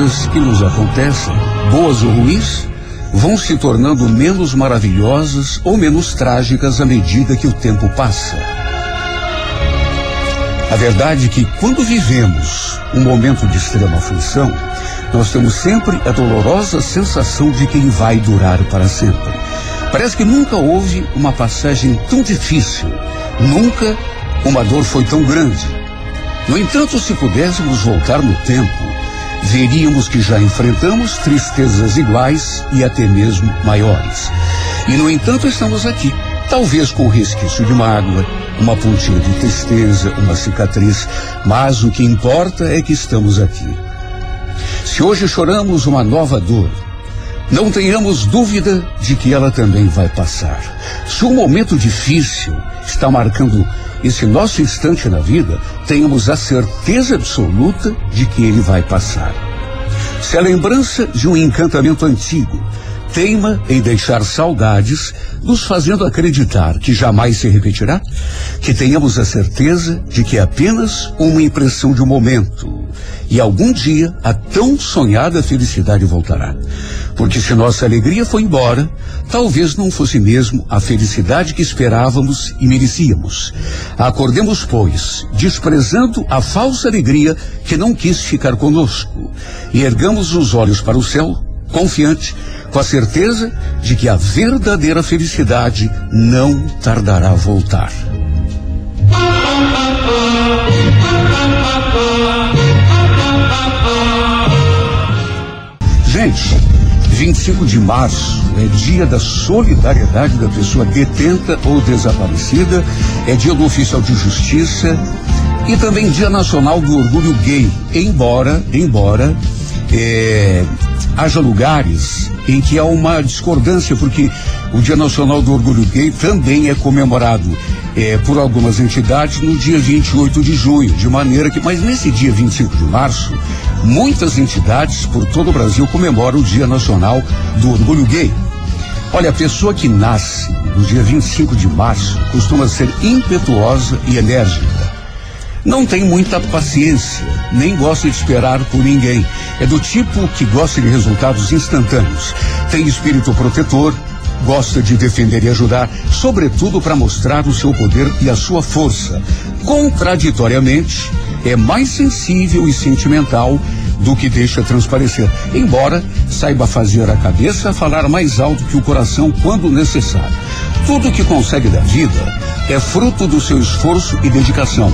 coisas que nos acontecem, boas ou ruins, vão se tornando menos maravilhosas ou menos trágicas à medida que o tempo passa. A verdade é que quando vivemos um momento de extrema aflição, nós temos sempre a dolorosa sensação de que vai durar para sempre. Parece que nunca houve uma passagem tão difícil, nunca uma dor foi tão grande. No entanto, se pudéssemos voltar no tempo, veríamos que já enfrentamos tristezas iguais e até mesmo maiores. E, no entanto, estamos aqui, talvez com resquício de mágoa, uma pontinha de tristeza, uma cicatriz, mas o que importa é que estamos aqui. Se hoje choramos uma nova dor, não tenhamos dúvida de que ela também vai passar. Se um momento difícil está marcando esse nosso instante na vida, tenhamos a certeza absoluta de que ele vai passar. Se a lembrança de um encantamento antigo teima em deixar saudades, nos fazendo acreditar que jamais se repetirá, que tenhamos a certeza de que é apenas uma impressão de um momento e algum dia a tão sonhada felicidade voltará. Porque se nossa alegria foi embora, talvez não fosse mesmo a felicidade que esperávamos e merecíamos. Acordemos, pois, desprezando a falsa alegria que não quis ficar conosco, e ergamos os olhos para o céu, confiante, com a certeza de que a verdadeira felicidade não tardará a voltar. Gente, 25 de março é dia da solidariedade da pessoa detenta ou desaparecida, é dia do oficial de justiça e também dia nacional do orgulho gay. Embora, embora, é, haja lugares em que há uma discordância, porque o Dia Nacional do Orgulho Gay também é comemorado é, por algumas entidades no dia 28 de junho, de maneira que, mas nesse dia 25 de março, muitas entidades por todo o Brasil comemoram o Dia Nacional do Orgulho Gay. Olha, a pessoa que nasce no dia 25 de março costuma ser impetuosa e enérgica não tem muita paciência, nem gosta de esperar por ninguém. É do tipo que gosta de resultados instantâneos. Tem espírito protetor, gosta de defender e ajudar, sobretudo para mostrar o seu poder e a sua força. Contraditoriamente, é mais sensível e sentimental do que deixa transparecer, embora saiba fazer a cabeça falar mais alto que o coração quando necessário. Tudo que consegue da vida é fruto do seu esforço e dedicação.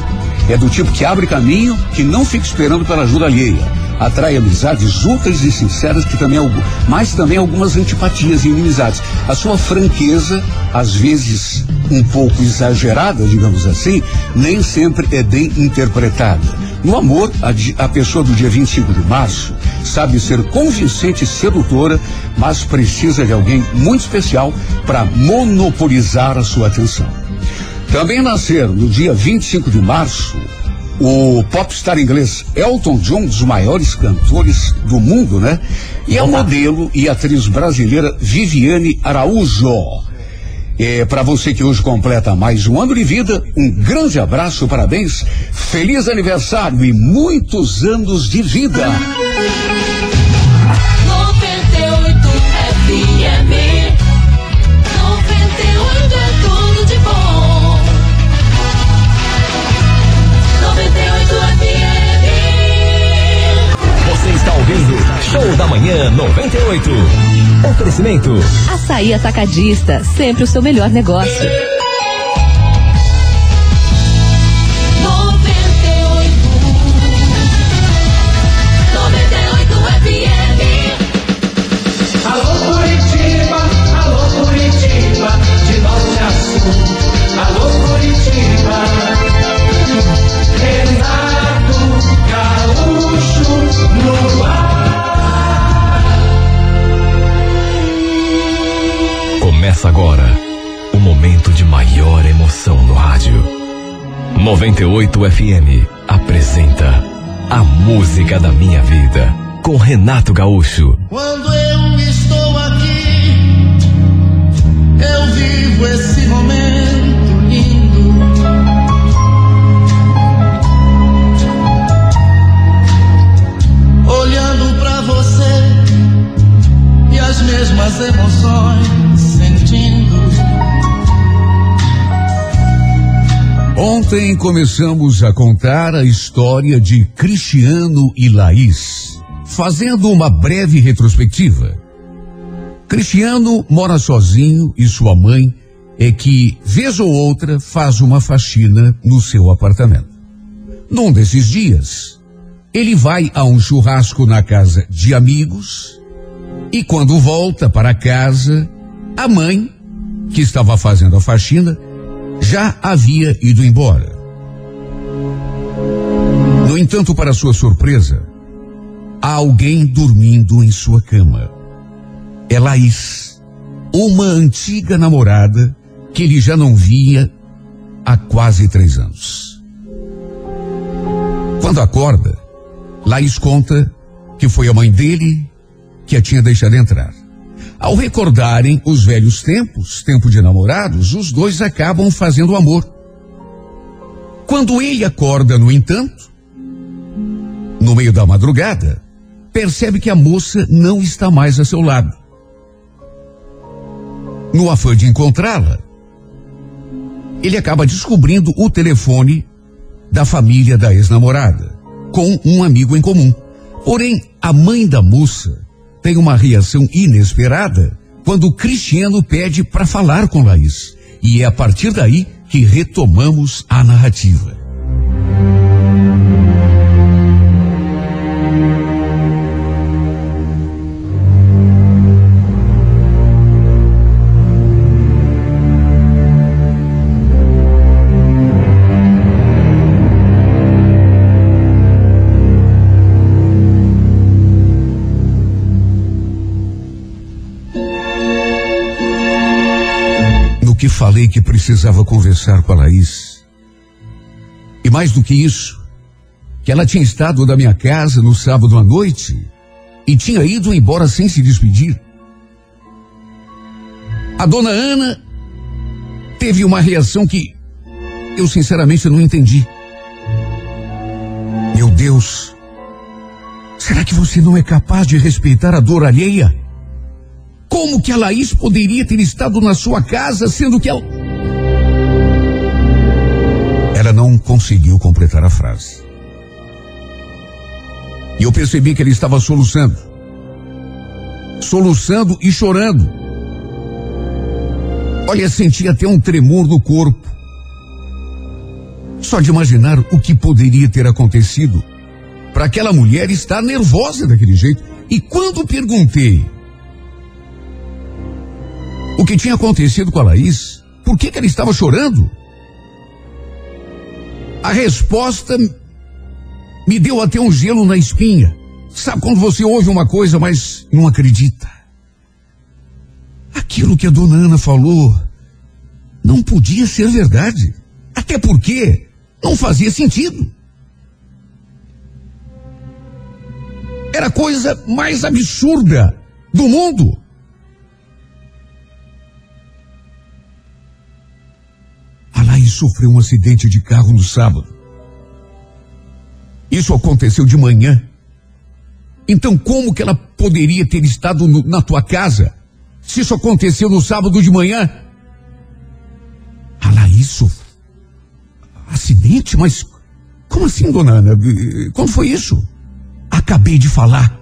É do tipo que abre caminho, que não fica esperando pela ajuda alheia. Atrai amizades úteis e sinceras, que também mas também algumas antipatias e inimizades. A sua franqueza, às vezes um pouco exagerada, digamos assim, nem sempre é bem interpretada. No amor, a, a pessoa do dia 25 de março sabe ser convincente e sedutora, mas precisa de alguém muito especial para monopolizar a sua atenção. Também nasceram no dia 25 de março o popstar inglês Elton John, um dos maiores cantores do mundo, né? E a modelo e atriz brasileira Viviane Araújo. É, para você que hoje completa mais um ano de vida, um grande abraço, parabéns, feliz aniversário e muitos anos de vida. Show da Manhã 98. Oferecimento. Açaí Atacadista, sempre o seu melhor negócio. 98 FM apresenta A Música da Minha Vida com Renato Gaúcho. Quando eu estou aqui, eu vivo esse momento lindo. Olhando para você e as mesmas emoções sentindo. Ontem começamos a contar a história de Cristiano e Laís, fazendo uma breve retrospectiva. Cristiano mora sozinho e sua mãe é que, vez ou outra, faz uma faxina no seu apartamento. Num desses dias, ele vai a um churrasco na casa de amigos e quando volta para casa, a mãe, que estava fazendo a faxina, já havia ido embora. No entanto, para sua surpresa, há alguém dormindo em sua cama. É Laís, uma antiga namorada que ele já não via há quase três anos. Quando acorda, Laís conta que foi a mãe dele que a tinha deixado entrar. Ao recordarem os velhos tempos, tempo de namorados, os dois acabam fazendo amor. Quando ele acorda, no entanto, no meio da madrugada, percebe que a moça não está mais a seu lado. No afã de encontrá-la, ele acaba descobrindo o telefone da família da ex-namorada, com um amigo em comum. Porém, a mãe da moça tem uma reação inesperada quando Cristiano pede para falar com Laís. E é a partir daí que retomamos a narrativa. Que falei que precisava conversar com a Laís. E mais do que isso, que ela tinha estado da minha casa no sábado à noite e tinha ido embora sem se despedir. A dona Ana teve uma reação que eu sinceramente não entendi. Meu Deus, será que você não é capaz de respeitar a dor alheia? Como que a Laís poderia ter estado na sua casa, sendo que ela. Ela não conseguiu completar a frase. E eu percebi que ele estava soluçando. Soluçando e chorando. Olha, senti até um tremor no corpo. Só de imaginar o que poderia ter acontecido para aquela mulher estar nervosa daquele jeito. E quando perguntei o que tinha acontecido com a Laís, por que, que ela estava chorando? A resposta me deu até um gelo na espinha. Sabe quando você ouve uma coisa, mas não acredita? Aquilo que a dona Ana falou não podia ser verdade. Até porque não fazia sentido. Era a coisa mais absurda do mundo. A Laís sofreu um acidente de carro no sábado. Isso aconteceu de manhã. Então, como que ela poderia ter estado no, na tua casa se isso aconteceu no sábado de manhã? A Laís sofreu acidente? Mas como assim, dona Ana? Quando foi isso? Acabei de falar.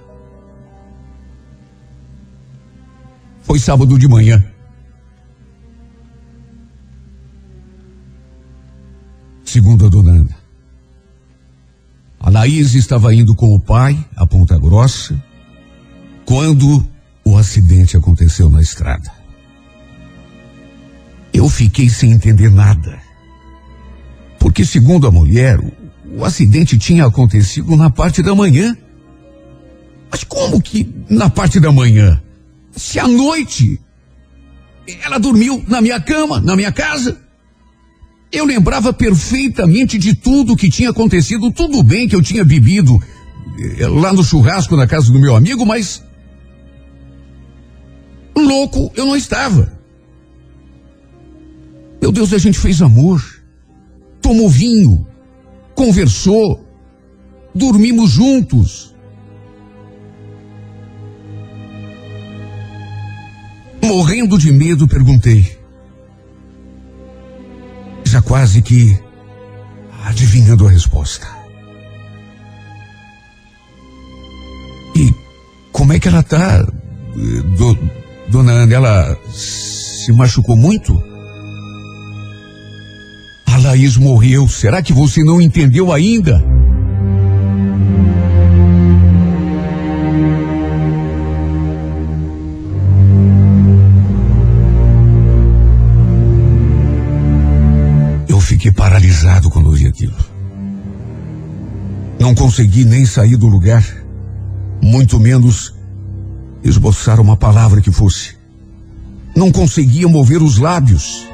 Foi sábado de manhã. Segundo a dona Ana. A Laís estava indo com o pai a Ponta Grossa quando o acidente aconteceu na estrada. Eu fiquei sem entender nada. Porque, segundo a mulher, o, o acidente tinha acontecido na parte da manhã. Mas como que na parte da manhã? Se à noite ela dormiu na minha cama, na minha casa. Eu lembrava perfeitamente de tudo que tinha acontecido, tudo bem que eu tinha bebido eh, lá no churrasco na casa do meu amigo, mas louco eu não estava. Meu Deus, a gente fez amor, tomou vinho, conversou, dormimos juntos. morrendo de medo, perguntei. Quase que adivinhando a resposta. E como é que ela tá, do, dona Ana? Ela se machucou muito? A Laís morreu. Será que você não entendeu ainda? Fiquei paralisado quando ouvi aquilo. Não consegui nem sair do lugar, muito menos esboçar uma palavra que fosse. Não conseguia mover os lábios.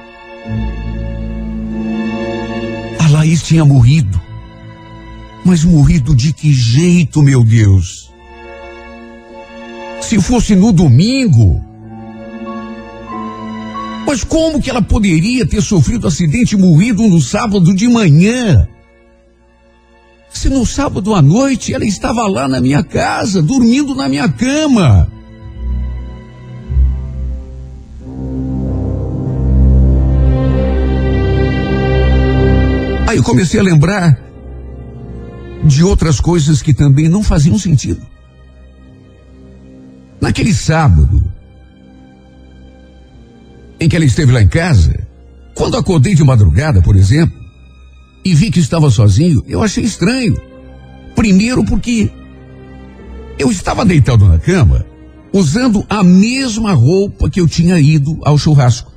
A Laís tinha morrido. Mas morrido de que jeito, meu Deus? Se fosse no domingo. Mas como que ela poderia ter sofrido acidente e morrido no sábado de manhã? Se no sábado à noite ela estava lá na minha casa, dormindo na minha cama. Aí eu comecei a lembrar de outras coisas que também não faziam sentido. Naquele sábado, em que ela esteve lá em casa, quando acordei de madrugada, por exemplo, e vi que estava sozinho, eu achei estranho. Primeiro porque eu estava deitado na cama, usando a mesma roupa que eu tinha ido ao churrasco.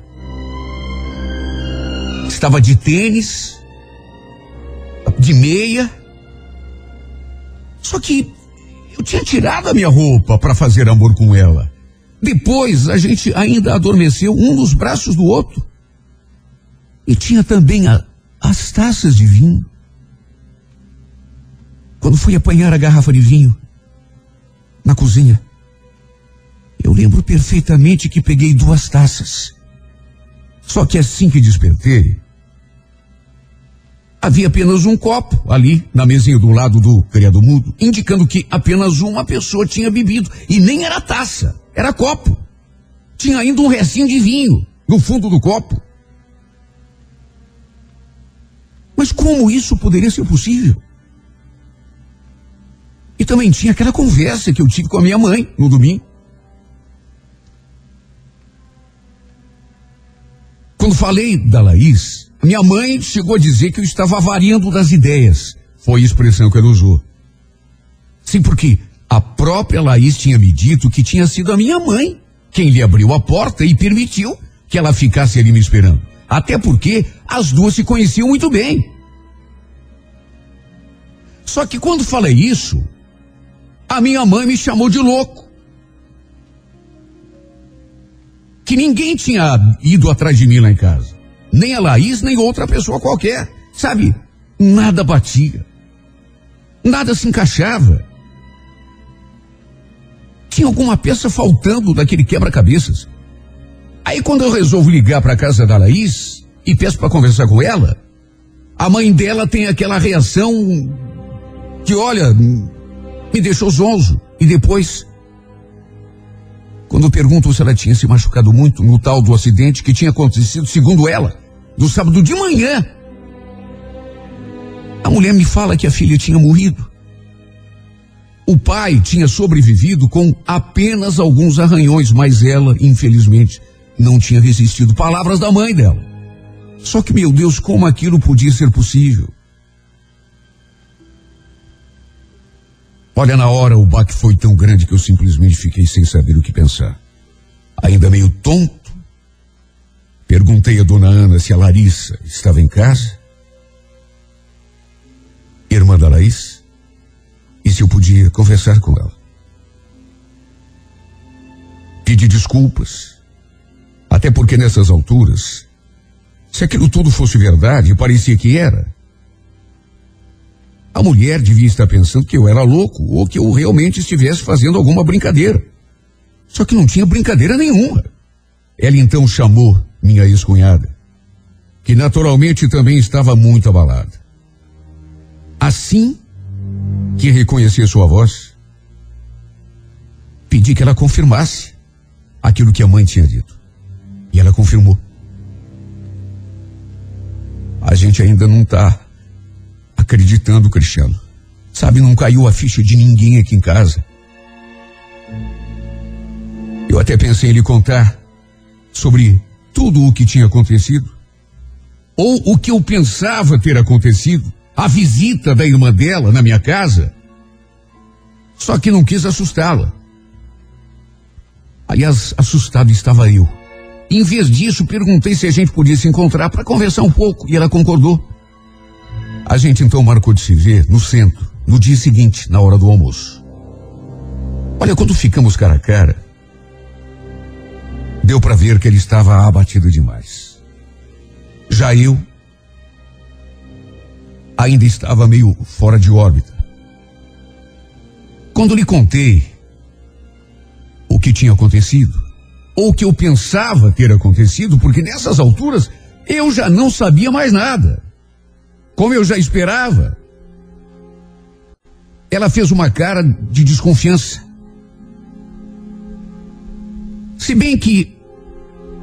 Estava de tênis, de meia. Só que eu tinha tirado a minha roupa para fazer amor com ela. Depois a gente ainda adormeceu um nos braços do outro. E tinha também a, as taças de vinho. Quando fui apanhar a garrafa de vinho na cozinha, eu lembro perfeitamente que peguei duas taças. Só que assim que despertei, havia apenas um copo ali na mesinha do lado do criado mudo, indicando que apenas uma pessoa tinha bebido. E nem era taça, era copo. Tinha ainda um restinho de vinho no fundo do copo. Mas como isso poderia ser possível? E também tinha aquela conversa que eu tive com a minha mãe no domingo. Quando falei da Laís, minha mãe chegou a dizer que eu estava variando das ideias. Foi a expressão que ela usou. Sim, porque a própria Laís tinha me dito que tinha sido a minha mãe quem lhe abriu a porta e permitiu que ela ficasse ali me esperando. Até porque as duas se conheciam muito bem. Só que quando falei isso, a minha mãe me chamou de louco. Que ninguém tinha ido atrás de mim lá em casa. Nem a Laís, nem outra pessoa qualquer. Sabe? Nada batia. Nada se encaixava. Tinha alguma peça faltando daquele quebra-cabeças. Aí quando eu resolvo ligar para casa da Laís e peço para conversar com ela, a mãe dela tem aquela reação que, olha, me deixou zonzo. E depois, quando pergunto se ela tinha se machucado muito no tal do acidente que tinha acontecido, segundo ela, no sábado de manhã, a mulher me fala que a filha tinha morrido. O pai tinha sobrevivido com apenas alguns arranhões, mas ela, infelizmente, não tinha resistido. Palavras da mãe dela. Só que, meu Deus, como aquilo podia ser possível? Olha, na hora o baque foi tão grande que eu simplesmente fiquei sem saber o que pensar. Ainda meio tonto, perguntei a dona Ana se a Larissa estava em casa. Irmã da Laís, e se eu podia conversar com ela. Pedi desculpas, até porque nessas alturas, se aquilo tudo fosse verdade, parecia que era, a mulher devia estar pensando que eu era louco ou que eu realmente estivesse fazendo alguma brincadeira. Só que não tinha brincadeira nenhuma. Ela então chamou minha ex-cunhada, que naturalmente também estava muito abalada. Assim que reconheci sua voz, pedi que ela confirmasse aquilo que a mãe tinha dito. E ela confirmou. A gente ainda não está acreditando, Cristiano. Sabe, não caiu a ficha de ninguém aqui em casa. Eu até pensei em lhe contar sobre tudo o que tinha acontecido. Ou o que eu pensava ter acontecido. A visita da irmã dela na minha casa. Só que não quis assustá-la. Aliás, assustado estava eu. Em vez disso, perguntei se a gente podia se encontrar para conversar um pouco e ela concordou. A gente então marcou de se ver no centro, no dia seguinte, na hora do almoço. Olha, quando ficamos cara a cara, deu para ver que ele estava abatido demais. Já eu ainda estava meio fora de órbita. Quando lhe contei o que tinha acontecido, ou o que eu pensava ter acontecido, porque nessas alturas eu já não sabia mais nada. Como eu já esperava. Ela fez uma cara de desconfiança. Se bem que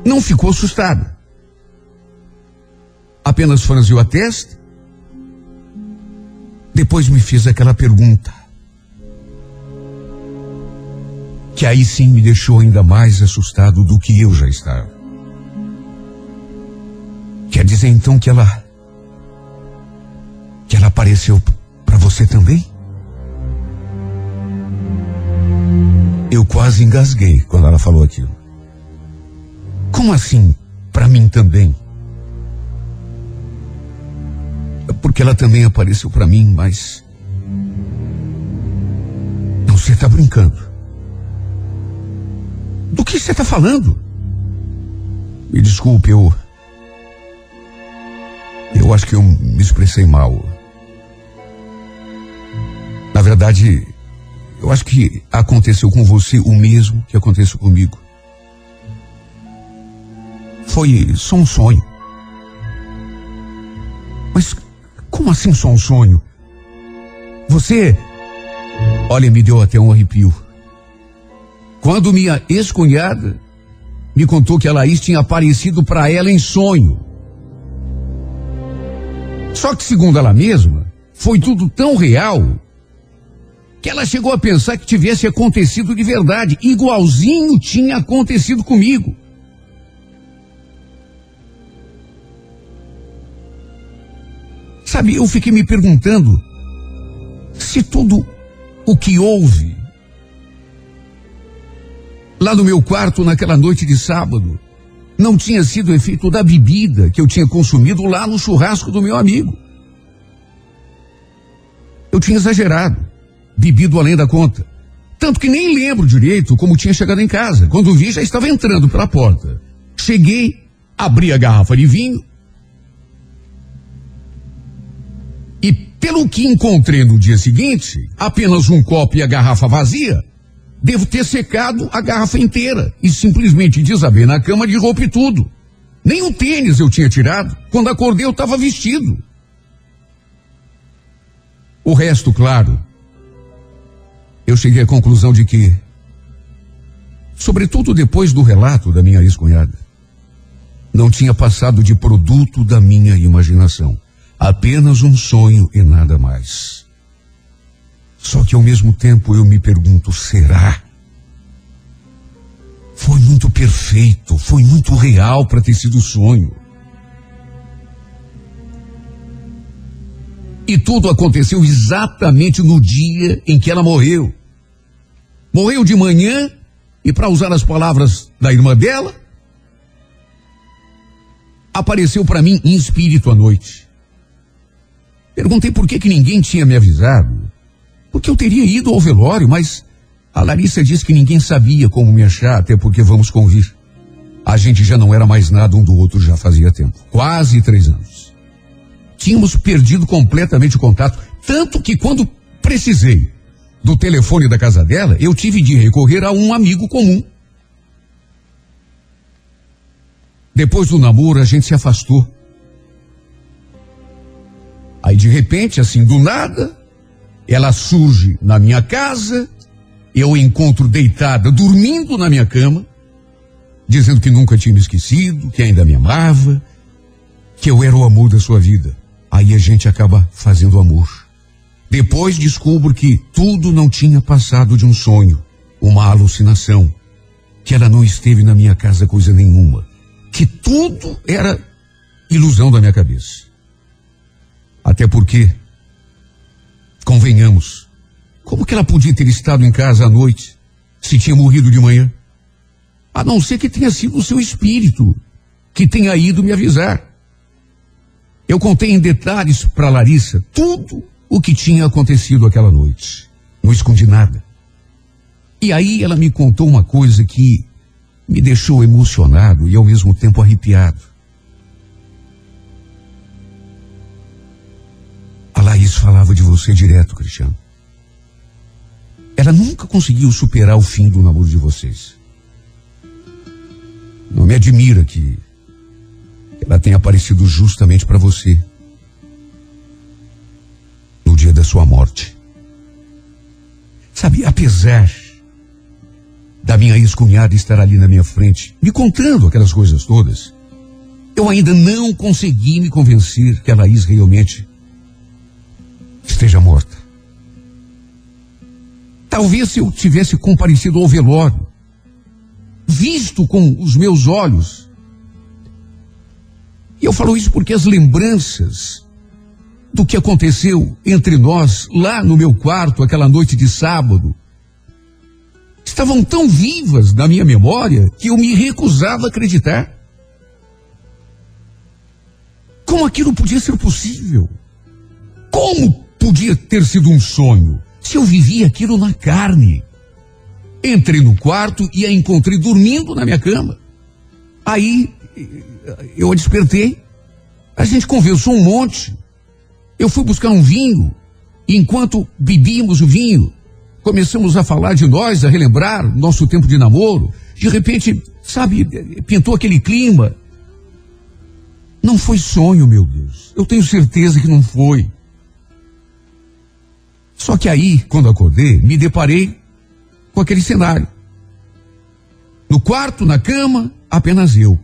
não ficou assustada. Apenas franziu a testa. Depois me fez aquela pergunta. Que aí sim me deixou ainda mais assustado do que eu já estava. Quer dizer então que ela. que ela apareceu para você também? Eu quase engasguei quando ela falou aquilo. Como assim, para mim também? Porque ela também apareceu para mim, mas. Não, você está brincando. Do que você está falando? Me desculpe, eu. Eu acho que eu me expressei mal. Na verdade, eu acho que aconteceu com você o mesmo que aconteceu comigo. Foi só um sonho. Mas como assim só um sonho? Você. Olha, me deu até um arrepio. Quando minha ex-cunhada me contou que a Laís tinha aparecido para ela em sonho. Só que, segundo ela mesma, foi tudo tão real que ela chegou a pensar que tivesse acontecido de verdade, igualzinho tinha acontecido comigo. Sabe, eu fiquei me perguntando se tudo o que houve lá no meu quarto naquela noite de sábado não tinha sido efeito da bebida que eu tinha consumido lá no churrasco do meu amigo. Eu tinha exagerado, bebido além da conta. Tanto que nem lembro direito como tinha chegado em casa. Quando vi, já estava entrando pela porta. Cheguei, abri a garrafa de vinho. E pelo que encontrei no dia seguinte, apenas um copo e a garrafa vazia, Devo ter secado a garrafa inteira e simplesmente desabei na cama de roupa e tudo. Nem o tênis eu tinha tirado. Quando acordei eu estava vestido. O resto, claro. Eu cheguei à conclusão de que, sobretudo depois do relato da minha ex-cunhada, não tinha passado de produto da minha imaginação. Apenas um sonho e nada mais. Só que ao mesmo tempo eu me pergunto, será? Foi muito perfeito, foi muito real para ter sido sonho. E tudo aconteceu exatamente no dia em que ela morreu. Morreu de manhã e, para usar as palavras da irmã dela, apareceu para mim em espírito à noite. Perguntei por que, que ninguém tinha me avisado. Porque eu teria ido ao velório, mas a Larissa disse que ninguém sabia como me achar, até porque vamos convir. A gente já não era mais nada um do outro já fazia tempo. Quase três anos. Tínhamos perdido completamente o contato, tanto que quando precisei do telefone da casa dela, eu tive de recorrer a um amigo comum. Depois do namoro, a gente se afastou. Aí, de repente, assim, do nada, ela surge na minha casa, eu encontro deitada, dormindo na minha cama, dizendo que nunca tinha me esquecido, que ainda me amava, que eu era o amor da sua vida. Aí a gente acaba fazendo amor. Depois descubro que tudo não tinha passado de um sonho, uma alucinação, que ela não esteve na minha casa coisa nenhuma, que tudo era ilusão da minha cabeça. Até porque, convenhamos, como que ela podia ter estado em casa à noite, se tinha morrido de manhã? A não ser que tenha sido o seu espírito que tenha ido me avisar. Eu contei em detalhes para Larissa tudo o que tinha acontecido aquela noite. Não escondi nada. E aí ela me contou uma coisa que me deixou emocionado e ao mesmo tempo arrepiado. A Laís falava de você direto, Cristiano. Ela nunca conseguiu superar o fim do namoro de vocês. Não me admira que ela tenha aparecido justamente para você no dia da sua morte. Sabe, apesar da minha ex-cunhada estar ali na minha frente, me contando aquelas coisas todas, eu ainda não consegui me convencer que a Laís realmente esteja morta. Talvez se eu tivesse comparecido ao velório, visto com os meus olhos. E eu falo isso porque as lembranças do que aconteceu entre nós lá no meu quarto aquela noite de sábado estavam tão vivas na minha memória que eu me recusava a acreditar. Como aquilo podia ser possível? Como podia ter sido um sonho se eu vivia aquilo na carne? Entrei no quarto e a encontrei dormindo na minha cama. Aí eu a despertei. A gente conversou um monte. Eu fui buscar um vinho. E enquanto bebíamos o vinho, começamos a falar de nós, a relembrar nosso tempo de namoro. De repente, sabe, pintou aquele clima. Não foi sonho, meu Deus. Eu tenho certeza que não foi. Só que aí, quando acordei, me deparei com aquele cenário. No quarto, na cama, apenas eu.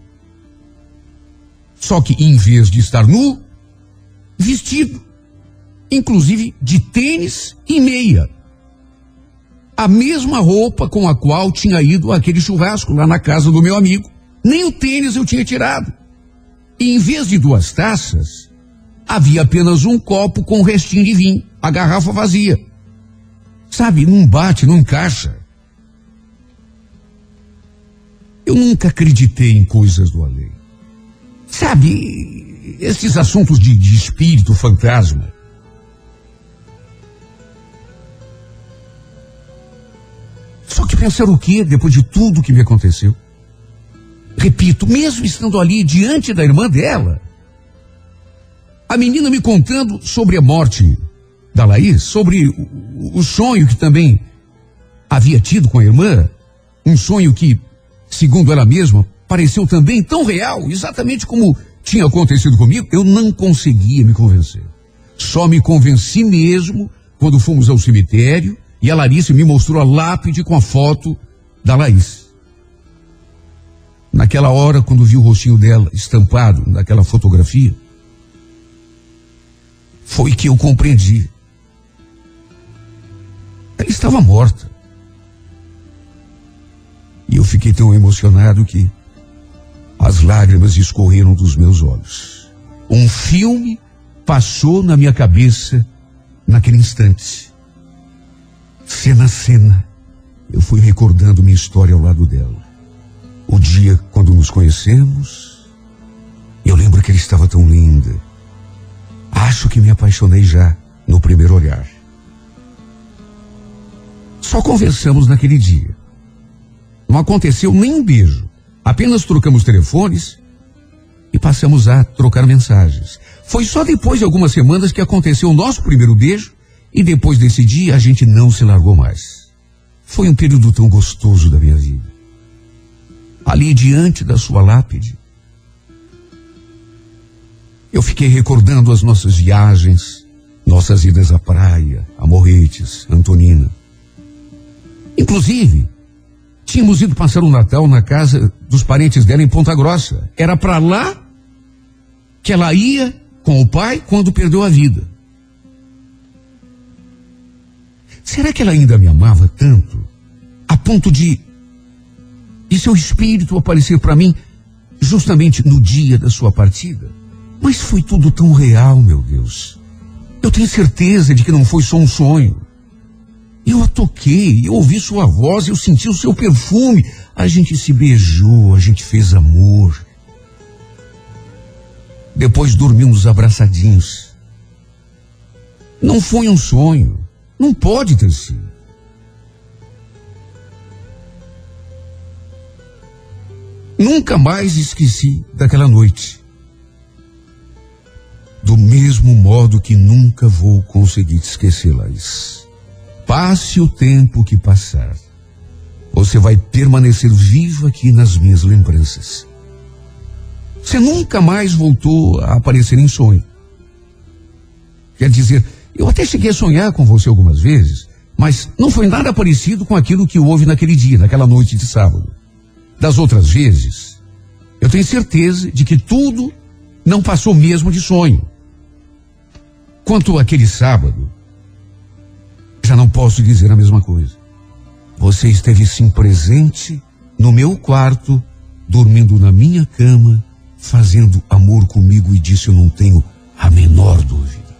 Só que em vez de estar nu, vestido, inclusive de tênis e meia. A mesma roupa com a qual tinha ido aquele churrasco lá na casa do meu amigo. Nem o tênis eu tinha tirado. E em vez de duas taças, havia apenas um copo com restinho de vinho, a garrafa vazia. Sabe, não bate, não encaixa. Eu nunca acreditei em coisas do além. Sabe, esses assuntos de, de espírito, fantasma. Só que pensar o quê depois de tudo que me aconteceu? Repito, mesmo estando ali diante da irmã dela, a menina me contando sobre a morte da Laís, sobre o, sonho que também havia tido com a irmã, um sonho que, segundo ela mesma, pareceu também tão real, exatamente como tinha acontecido comigo, eu não conseguia me convencer. Só me convenci mesmo quando fomos ao cemitério e a Larissa me mostrou a lápide com a foto da Laís. Naquela hora, quando vi o rostinho dela estampado naquela fotografia, foi que eu compreendi. Ela estava morta. E eu fiquei tão emocionado que as lágrimas escorreram dos meus olhos. Um filme passou na minha cabeça naquele instante. Cena a cena, eu fui recordando minha história ao lado dela. O dia quando nos conhecemos, eu lembro que ela estava tão linda. Acho que me apaixonei já no primeiro olhar. Só conversamos naquele dia. Não aconteceu nem um beijo. Apenas trocamos telefones e passamos a trocar mensagens. Foi só depois de algumas semanas que aconteceu o nosso primeiro beijo e depois desse dia a gente não se largou mais. Foi um período tão gostoso da minha vida. Ali diante da sua lápide, eu fiquei recordando as nossas viagens, nossas idas à praia, a Morretes, Antonina. Inclusive, tínhamos ido passar o Natal na casa dos parentes dela em Ponta Grossa. Era para lá que ela ia com o pai quando perdeu a vida. Será que ela ainda me amava tanto a ponto de de seu espírito aparecer para mim justamente no dia da sua partida? Mas foi tudo tão real, meu Deus. Eu tenho certeza de que não foi só um sonho. Eu a toquei, eu ouvi sua voz, eu senti o seu perfume. A gente se beijou, a gente fez amor. Depois dormimos abraçadinhos. Não foi um sonho. Não pode ter sido. Nunca mais esqueci daquela noite. Do mesmo modo que nunca vou conseguir esquecê-las. Passe o tempo que passar, você vai permanecer vivo aqui nas minhas lembranças. Você nunca mais voltou a aparecer em sonho. Quer dizer, eu até cheguei a sonhar com você algumas vezes, mas não foi nada parecido com aquilo que houve naquele dia, naquela noite de sábado. Das outras vezes, eu tenho certeza de que tudo não passou mesmo de sonho. Quanto àquele sábado, já não posso dizer a mesma coisa. Você esteve sim presente no meu quarto, dormindo na minha cama, fazendo amor comigo e disse: Eu não tenho a menor dúvida.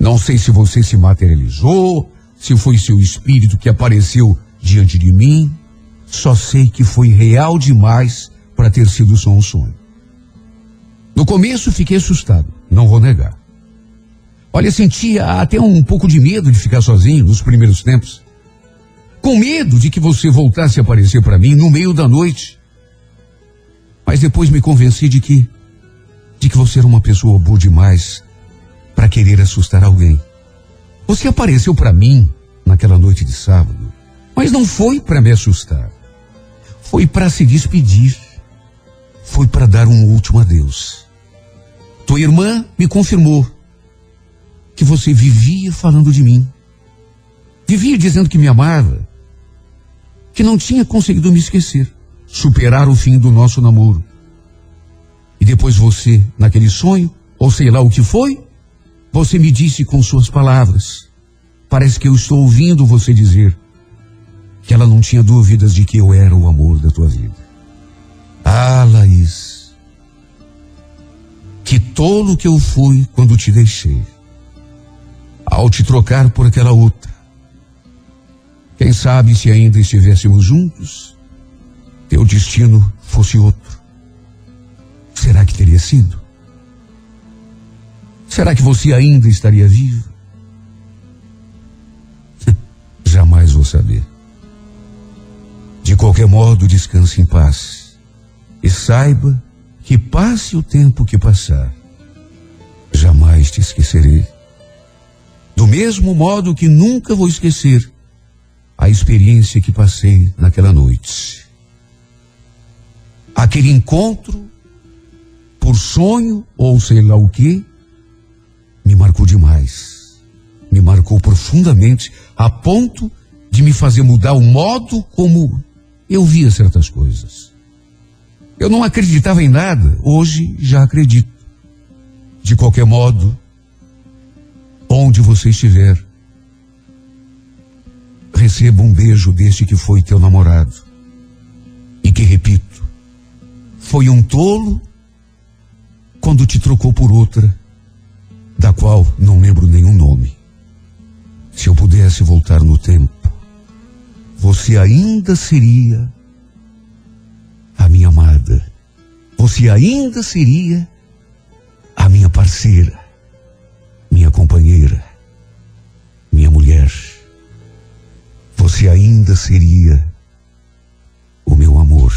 Não sei se você se materializou, se foi seu espírito que apareceu diante de mim. Só sei que foi real demais para ter sido só um sonho. No começo fiquei assustado, não vou negar. Olha, sentia até um pouco de medo de ficar sozinho nos primeiros tempos. Com medo de que você voltasse a aparecer para mim no meio da noite. Mas depois me convenci de que de que você era uma pessoa boa demais para querer assustar alguém. Você apareceu para mim naquela noite de sábado, mas não foi para me assustar. Foi para se despedir. Foi para dar um último adeus. Tua irmã me confirmou que você vivia falando de mim. Vivia dizendo que me amava. Que não tinha conseguido me esquecer. Superar o fim do nosso namoro. E depois você, naquele sonho, ou sei lá o que foi, você me disse com suas palavras. Parece que eu estou ouvindo você dizer que ela não tinha dúvidas de que eu era o amor da tua vida. Ah, Laís, que tolo que eu fui quando te deixei ao te trocar por aquela outra. Quem sabe se ainda estivéssemos juntos, teu destino fosse outro. Será que teria sido? Será que você ainda estaria vivo? Jamais vou saber. De qualquer modo, descanse em paz. E saiba que passe o tempo que passar, jamais te esquecerei do mesmo modo que nunca vou esquecer a experiência que passei naquela noite. Aquele encontro, por sonho ou sei lá o que, me marcou demais. Me marcou profundamente a ponto de me fazer mudar o modo como eu via certas coisas. Eu não acreditava em nada, hoje já acredito. De qualquer modo, onde você estiver, receba um beijo deste que foi teu namorado. E que, repito, foi um tolo quando te trocou por outra, da qual não lembro nenhum nome. Se eu pudesse voltar no tempo, você ainda seria a minha amada. Você ainda seria a minha parceira minha companheira, minha mulher, você ainda seria o meu amor.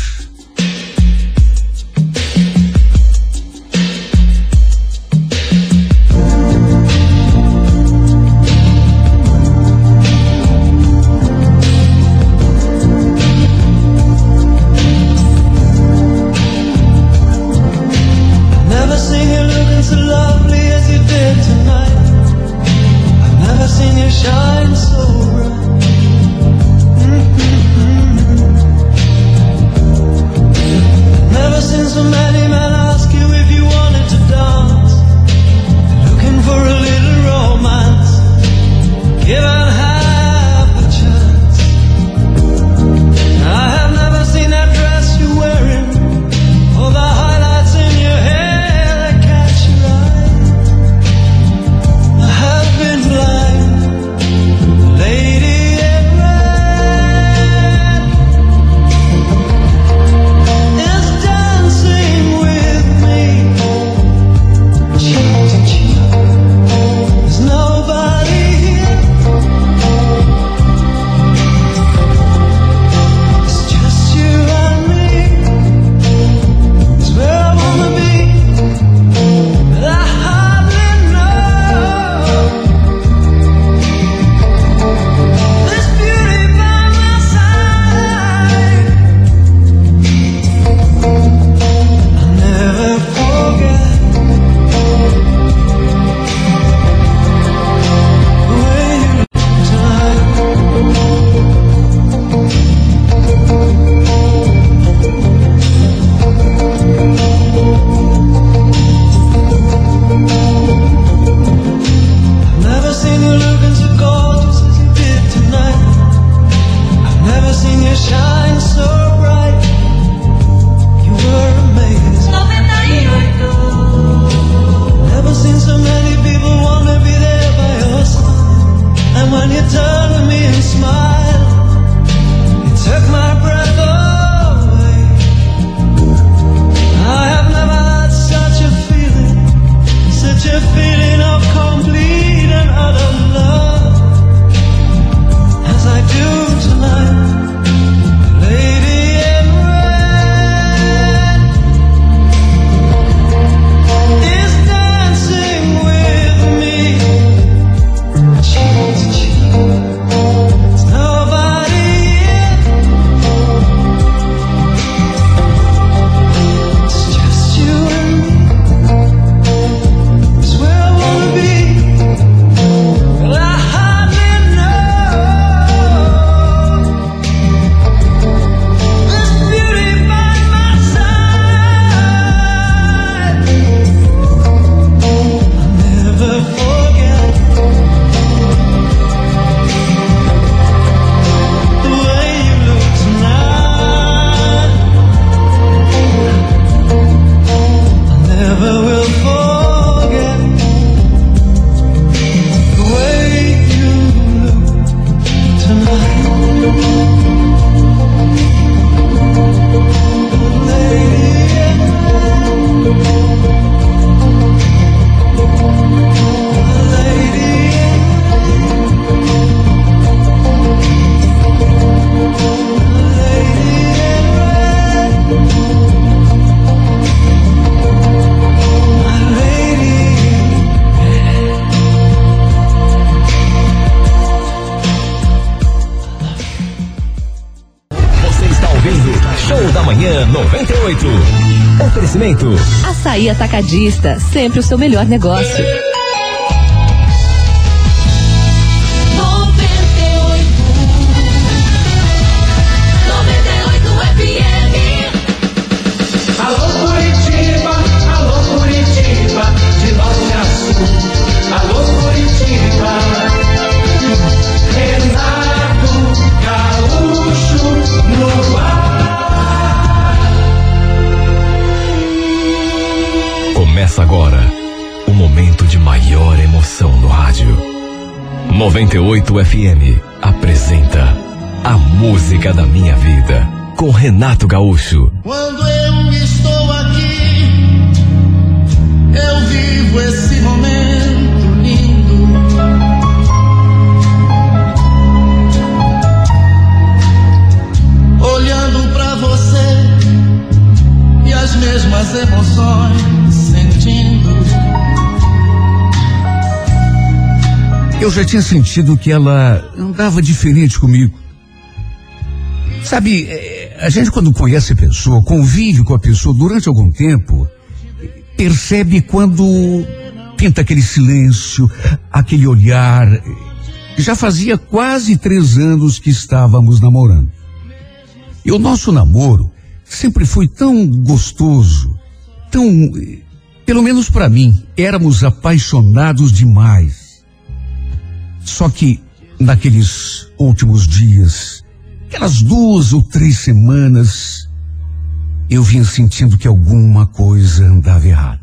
Açaí Atacadista, sempre o seu melhor negócio. 98 FM apresenta A Música da Minha Vida com Renato Gaúcho. Quando eu estou aqui, eu vivo esse momento lindo. Olhando pra você e as mesmas emoções Eu já tinha sentido que ela andava diferente comigo. Sabe, é, a gente quando conhece a pessoa, convive com a pessoa durante algum tempo, percebe quando pinta aquele silêncio, aquele olhar. Já fazia quase três anos que estávamos namorando. E o nosso namoro sempre foi tão gostoso, tão, pelo menos para mim, éramos apaixonados demais. Só que naqueles últimos dias, aquelas duas ou três semanas, eu vinha sentindo que alguma coisa andava errada.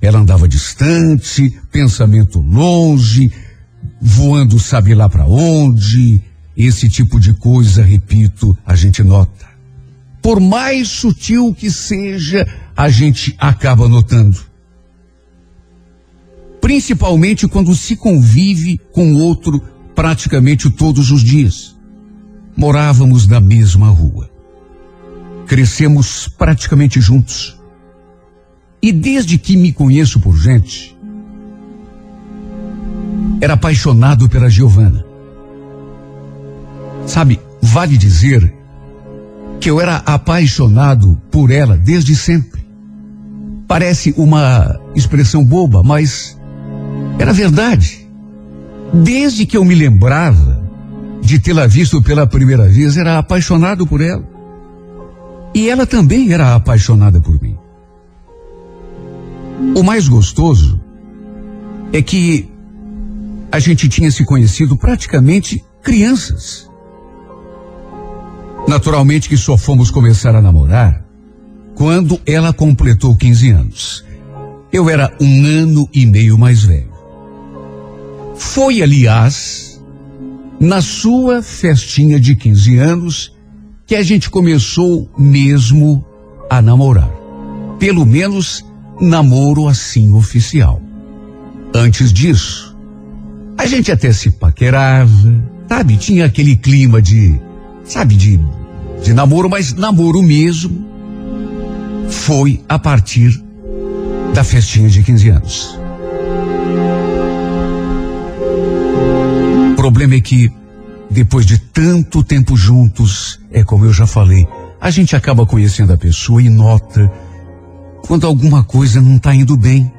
Ela andava distante, pensamento longe, voando sabe lá para onde. Esse tipo de coisa, repito, a gente nota. Por mais sutil que seja, a gente acaba notando principalmente quando se convive com outro praticamente todos os dias. Morávamos na mesma rua. Crescemos praticamente juntos. E desde que me conheço por gente, era apaixonado pela Giovana. Sabe, vale dizer que eu era apaixonado por ela desde sempre. Parece uma expressão boba, mas era verdade. Desde que eu me lembrava de tê-la visto pela primeira vez, era apaixonado por ela. E ela também era apaixonada por mim. O mais gostoso é que a gente tinha se conhecido praticamente crianças. Naturalmente que só fomos começar a namorar quando ela completou 15 anos. Eu era um ano e meio mais velho. Foi, aliás, na sua festinha de 15 anos que a gente começou mesmo a namorar. Pelo menos namoro assim oficial. Antes disso, a gente até se paquerava, sabe? Tinha aquele clima de, sabe, de, de namoro, mas namoro mesmo foi a partir da festinha de 15 anos. Problema é que, depois de tanto tempo juntos, é como eu já falei, a gente acaba conhecendo a pessoa e nota quando alguma coisa não está indo bem.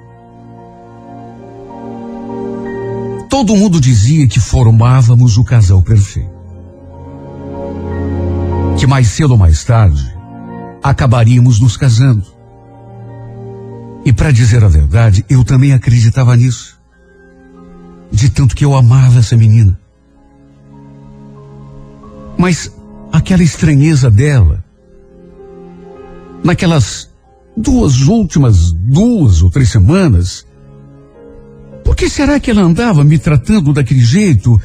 Todo mundo dizia que formávamos o casal perfeito. Que mais cedo ou mais tarde acabaríamos nos casando. E para dizer a verdade, eu também acreditava nisso. De tanto que eu amava essa menina. Mas aquela estranheza dela, naquelas duas últimas duas ou três semanas, por que será que ela andava me tratando daquele jeito?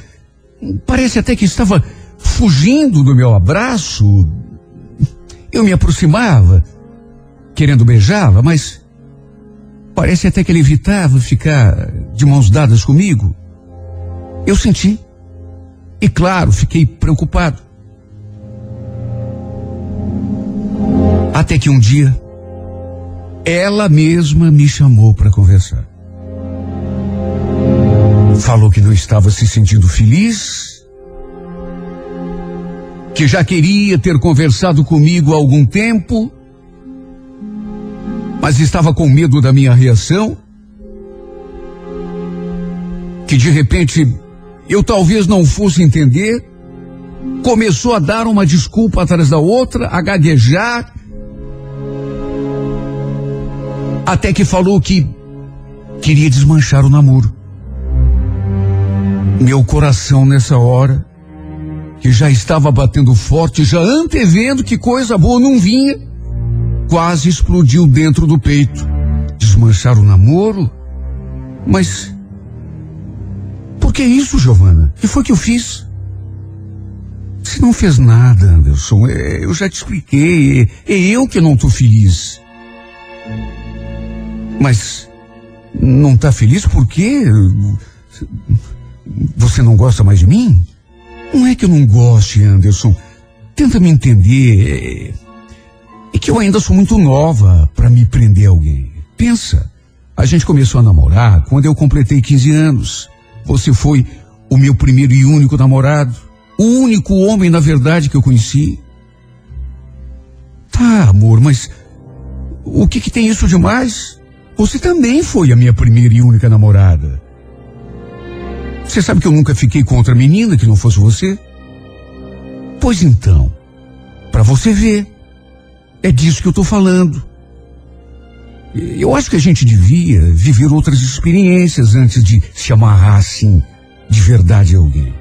Parece até que estava fugindo do meu abraço. Eu me aproximava, querendo beijá-la, mas parece até que ele evitava ficar de mãos dadas comigo. Eu senti. E claro, fiquei preocupado. Até que um dia, ela mesma me chamou para conversar. Falou que não estava se sentindo feliz, que já queria ter conversado comigo há algum tempo, mas estava com medo da minha reação, que de repente eu talvez não fosse entender, começou a dar uma desculpa atrás da outra, a gaguejar, até que falou que queria desmanchar o namoro. Meu coração nessa hora, que já estava batendo forte, já antevendo que coisa boa não vinha, quase explodiu dentro do peito. Desmanchar o namoro? Mas. Que isso, Giovana? O que foi que eu fiz? Você não fez nada, Anderson. É, eu já te expliquei. É, é eu que não estou feliz. Mas não está feliz por quê? Você não gosta mais de mim? Não é que eu não goste, Anderson. Tenta me entender. É, é que eu ainda sou muito nova para me prender a alguém. Pensa, a gente começou a namorar quando eu completei 15 anos. Você foi o meu primeiro e único namorado. O único homem, na verdade, que eu conheci. Tá, amor, mas o que, que tem isso de mais? Você também foi a minha primeira e única namorada. Você sabe que eu nunca fiquei com outra menina que não fosse você? Pois então, para você ver, é disso que eu estou falando. Eu acho que a gente devia viver outras experiências antes de se amarrar assim, de verdade a alguém.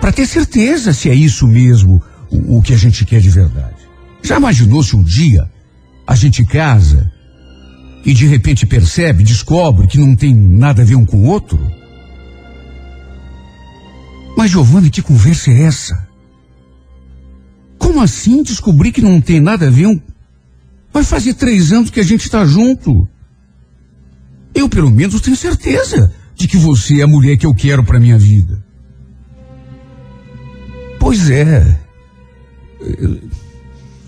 Para ter certeza se é isso mesmo o, o que a gente quer de verdade. Já imaginou se um dia a gente casa e de repente percebe, descobre que não tem nada a ver um com o outro? Mas Giovanni, que conversa é essa? Como assim descobrir que não tem nada a ver um... Vai fazer três anos que a gente está junto. Eu pelo menos tenho certeza de que você é a mulher que eu quero para minha vida. Pois é.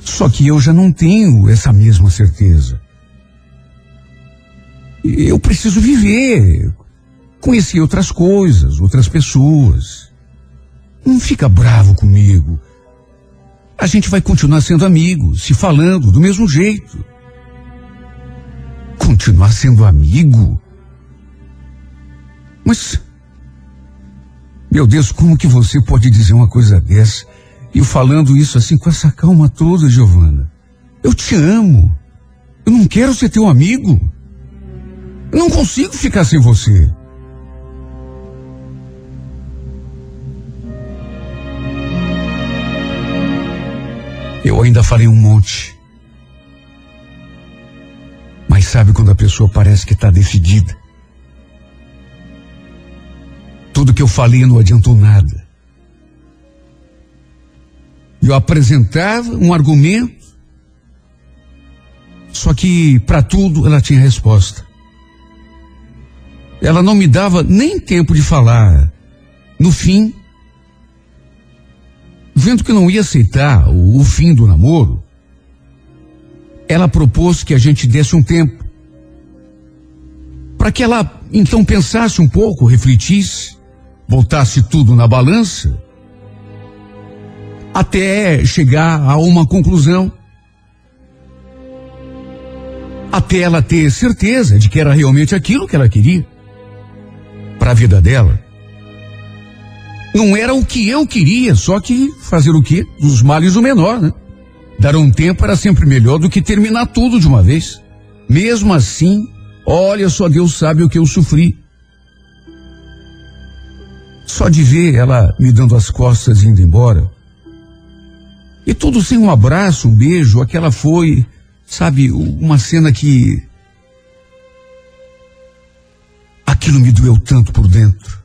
Só que eu já não tenho essa mesma certeza. Eu preciso viver, conhecer outras coisas, outras pessoas. Não fica bravo comigo. A gente vai continuar sendo amigos, se falando do mesmo jeito. Continuar sendo amigo? Mas, meu Deus, como que você pode dizer uma coisa dessa? E falando isso assim com essa calma toda, Giovana. Eu te amo. Eu não quero ser teu amigo. Eu não consigo ficar sem você. Eu ainda falei um monte. Mas sabe quando a pessoa parece que está decidida? Tudo que eu falei não adiantou nada. Eu apresentava um argumento, só que para tudo ela tinha resposta. ela não me dava nem tempo de falar. No fim, vendo que não ia aceitar o, o fim do namoro, ela propôs que a gente desse um tempo para que ela então pensasse um pouco, refletisse, botasse tudo na balança, até chegar a uma conclusão. Até ela ter certeza de que era realmente aquilo que ela queria para a vida dela. Não era o que eu queria, só que fazer o quê? Dos males o menor, né? Dar um tempo era sempre melhor do que terminar tudo de uma vez. Mesmo assim, olha, só Deus sabe o que eu sofri. Só de ver ela me dando as costas e indo embora. E tudo sem um abraço, um beijo, aquela foi, sabe, uma cena que Aquilo me doeu tanto por dentro.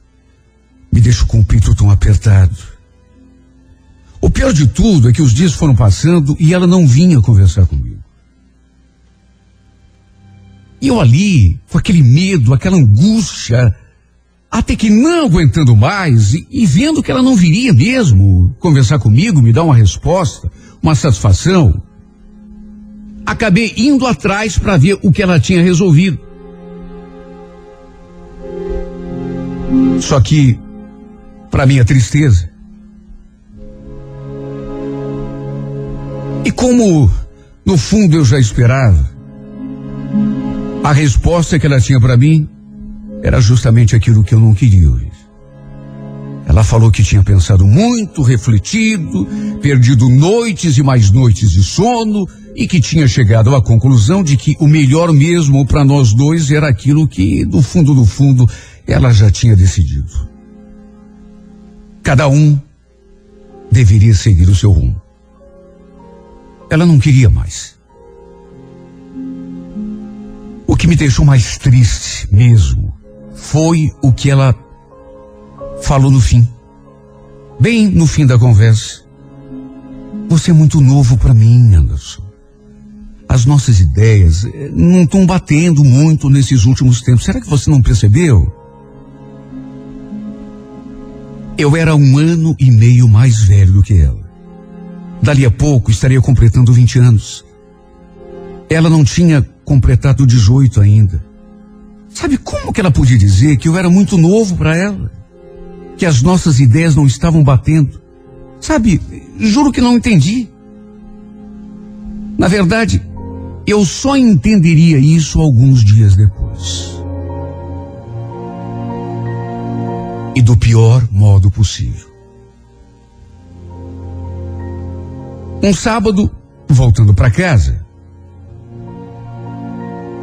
Me deixou com o peito tão apertado. O pior de tudo é que os dias foram passando e ela não vinha conversar comigo. E eu ali, com aquele medo, aquela angústia, até que não aguentando mais e, e, vendo que ela não viria mesmo conversar comigo, me dar uma resposta, uma satisfação, acabei indo atrás para ver o que ela tinha resolvido. Só que, para minha tristeza, e como no fundo eu já esperava, a resposta que ela tinha para mim era justamente aquilo que eu não queria ouvir. Ela falou que tinha pensado muito, refletido, perdido noites e mais noites de sono e que tinha chegado à conclusão de que o melhor mesmo para nós dois era aquilo que, do fundo do fundo, ela já tinha decidido. Cada um deveria seguir o seu rumo. Ela não queria mais. O que me deixou mais triste mesmo foi o que ela falou no fim. Bem no fim da conversa. Você é muito novo para mim, Anderson. As nossas ideias eh, não estão batendo muito nesses últimos tempos. Será que você não percebeu? Eu era um ano e meio mais velho que ela. Dali a pouco estaria completando 20 anos. Ela não tinha completado 18 ainda. Sabe como que ela podia dizer que eu era muito novo para ela? Que as nossas ideias não estavam batendo? Sabe, juro que não entendi. Na verdade, eu só entenderia isso alguns dias depois. E do pior modo possível. Um sábado, voltando para casa,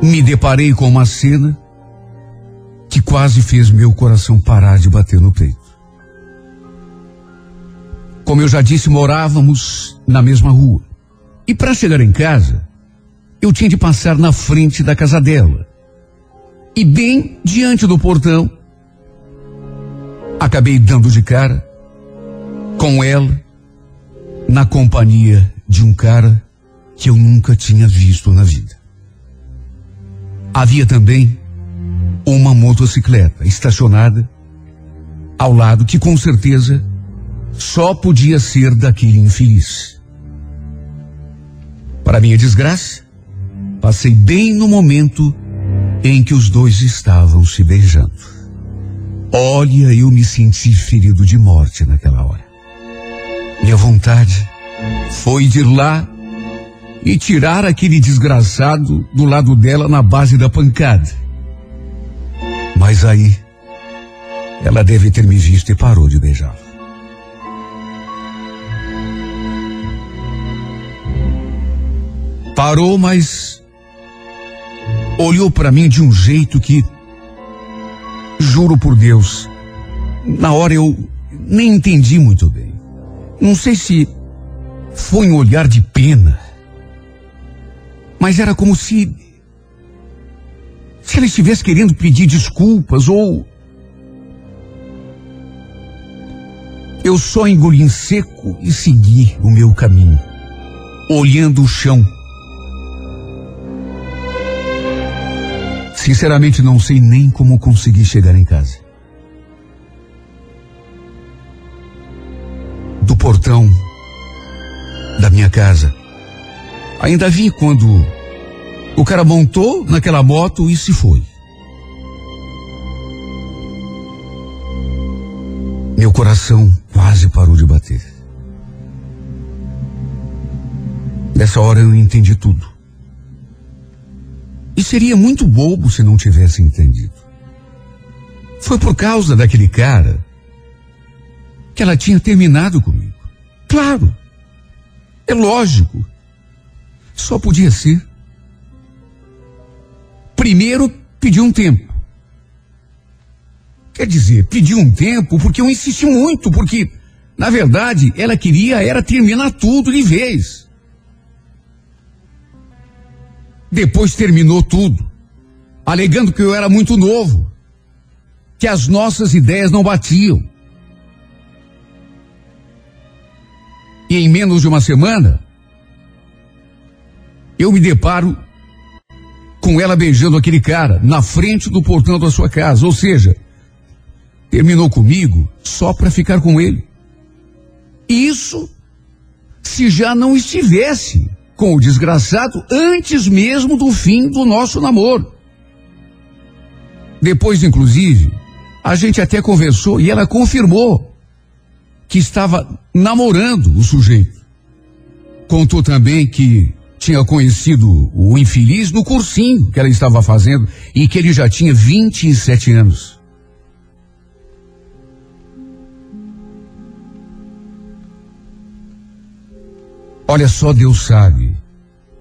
me deparei com uma cena que quase fez meu coração parar de bater no peito. Como eu já disse, morávamos na mesma rua. E para chegar em casa, eu tinha de passar na frente da casa dela. E bem diante do portão, acabei dando de cara com ela na companhia de um cara que eu nunca tinha visto na vida. Havia também uma motocicleta estacionada ao lado que com certeza só podia ser daquele infeliz. Para minha desgraça, passei bem no momento em que os dois estavam se beijando. Olha, eu me senti ferido de morte naquela hora. Minha vontade foi de ir lá e tirar aquele desgraçado do lado dela na base da pancada. Mas aí, ela deve ter me visto e parou de beijá-lo. Parou, mas olhou para mim de um jeito que Juro por Deus, na hora eu nem entendi muito bem. Não sei se foi um olhar de pena, mas era como se. Se ela estivesse querendo pedir desculpas ou. Eu só engoli em seco e segui o meu caminho, olhando o chão. Sinceramente, não sei nem como consegui chegar em casa. Do portão da minha casa. Ainda vi quando o cara montou naquela moto e se foi. Meu coração quase parou de bater. Nessa hora eu entendi tudo. E seria muito bobo se não tivesse entendido. Foi por causa daquele cara que ela tinha terminado comigo. Claro. É lógico. Só podia ser. Primeiro pediu um tempo. Quer dizer, pediu um tempo porque eu insisti muito, porque, na verdade, ela queria era terminar tudo de vez. Depois terminou tudo, alegando que eu era muito novo, que as nossas ideias não batiam. E em menos de uma semana, eu me deparo com ela beijando aquele cara na frente do portão da sua casa. Ou seja, terminou comigo só para ficar com ele. Isso se já não estivesse com o desgraçado antes mesmo do fim do nosso namoro. Depois, inclusive, a gente até conversou e ela confirmou que estava namorando o sujeito. Contou também que tinha conhecido o infeliz no cursinho que ela estava fazendo e que ele já tinha 27 anos. Olha, só Deus sabe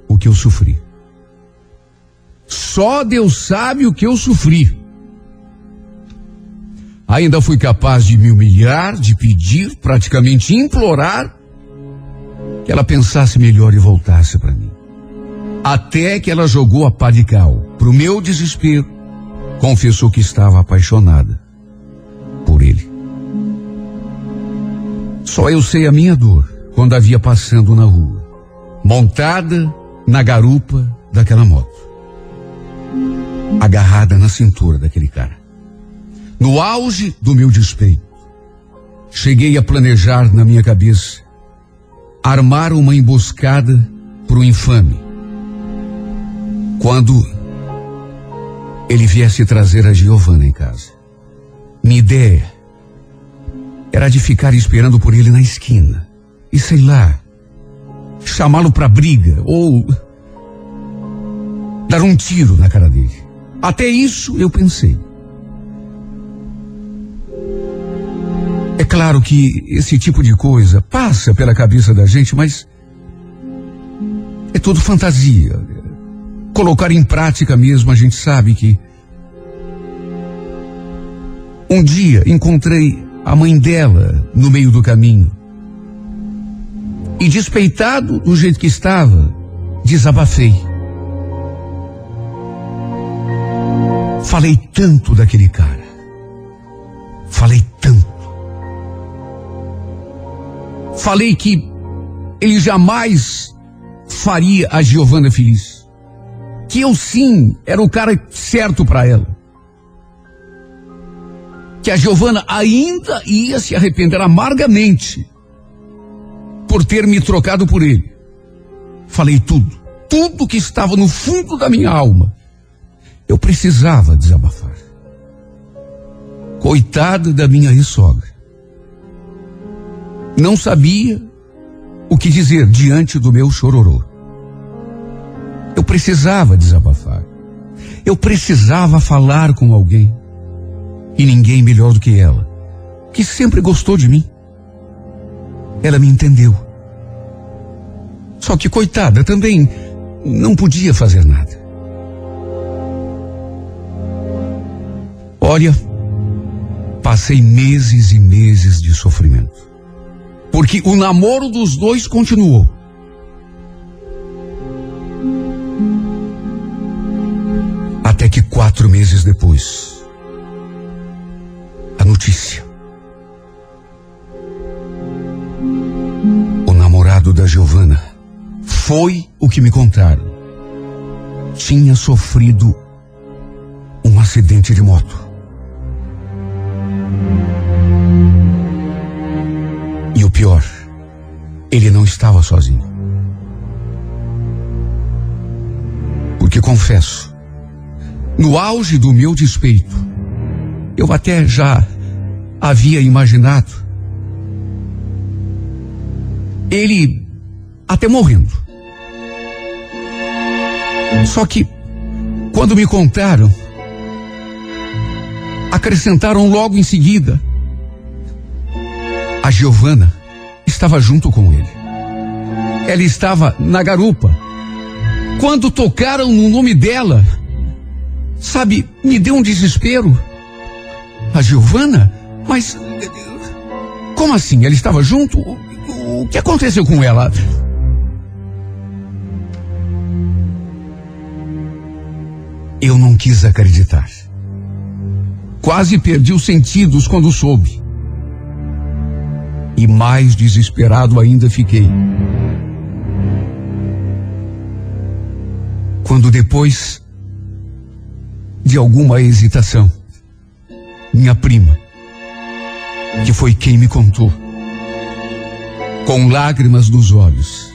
o que eu sofri. Só Deus sabe o que eu sofri. Ainda fui capaz de me humilhar, de pedir, praticamente implorar, que ela pensasse melhor e voltasse para mim. Até que ela jogou a pá de cal. Pro meu desespero, confessou que estava apaixonada por ele. Só eu sei a minha dor quando a via passando na rua, montada na garupa daquela moto, agarrada na cintura daquele cara. No auge do meu despeito, cheguei a planejar na minha cabeça armar uma emboscada para o infame. Quando ele viesse trazer a Giovana em casa. Minha ideia era de ficar esperando por ele na esquina e sei lá, chamá-lo para briga ou dar um tiro na cara dele. Até isso eu pensei. É claro que esse tipo de coisa passa pela cabeça da gente, mas é tudo fantasia. Colocar em prática mesmo, a gente sabe que. Um dia encontrei a mãe dela no meio do caminho. E despeitado do jeito que estava, desabafei. Falei tanto daquele cara. Falei tanto. Falei que ele jamais faria a Giovana feliz. Que eu sim era o cara certo para ela. Que a Giovana ainda ia se arrepender amargamente por ter me trocado por ele. Falei tudo, tudo que estava no fundo da minha alma. Eu precisava desabafar. Coitada da minha ex-sogra. Não sabia o que dizer diante do meu chororô. Eu precisava desabafar. Eu precisava falar com alguém. E ninguém melhor do que ela, que sempre gostou de mim. Ela me entendeu. Só que, coitada, também não podia fazer nada. Olha, passei meses e meses de sofrimento. Porque o namoro dos dois continuou. Até que quatro meses depois, a notícia. Namorado da Giovana. Foi o que me contaram. Tinha sofrido um acidente de moto. E o pior, ele não estava sozinho. Porque confesso, no auge do meu despeito, eu até já havia imaginado ele até morrendo. Só que, quando me contaram, acrescentaram logo em seguida, a Giovana estava junto com ele. Ela estava na garupa. Quando tocaram no nome dela, sabe, me deu um desespero. A Giovana? Mas como assim? Ela estava junto? O que aconteceu com ela? Eu não quis acreditar. Quase perdi os sentidos quando soube. E mais desesperado ainda fiquei. Quando depois de alguma hesitação, minha prima, que foi quem me contou, com lágrimas nos olhos,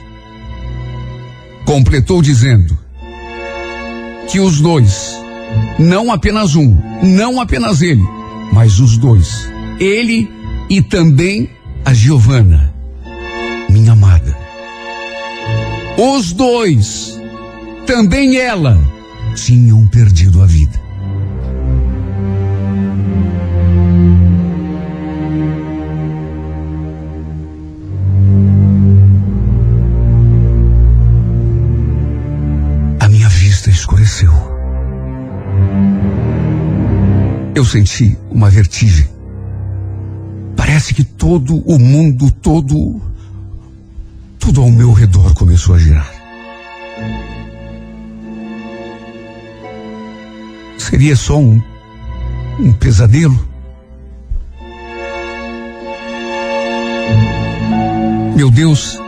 completou dizendo que os dois, não apenas um, não apenas ele, mas os dois, ele e também a Giovana, minha amada. Os dois, também ela, tinham perdido a vida. Eu senti uma vertigem. Parece que todo o mundo, todo. Tudo ao meu redor começou a girar. Seria só um. um pesadelo? Meu Deus.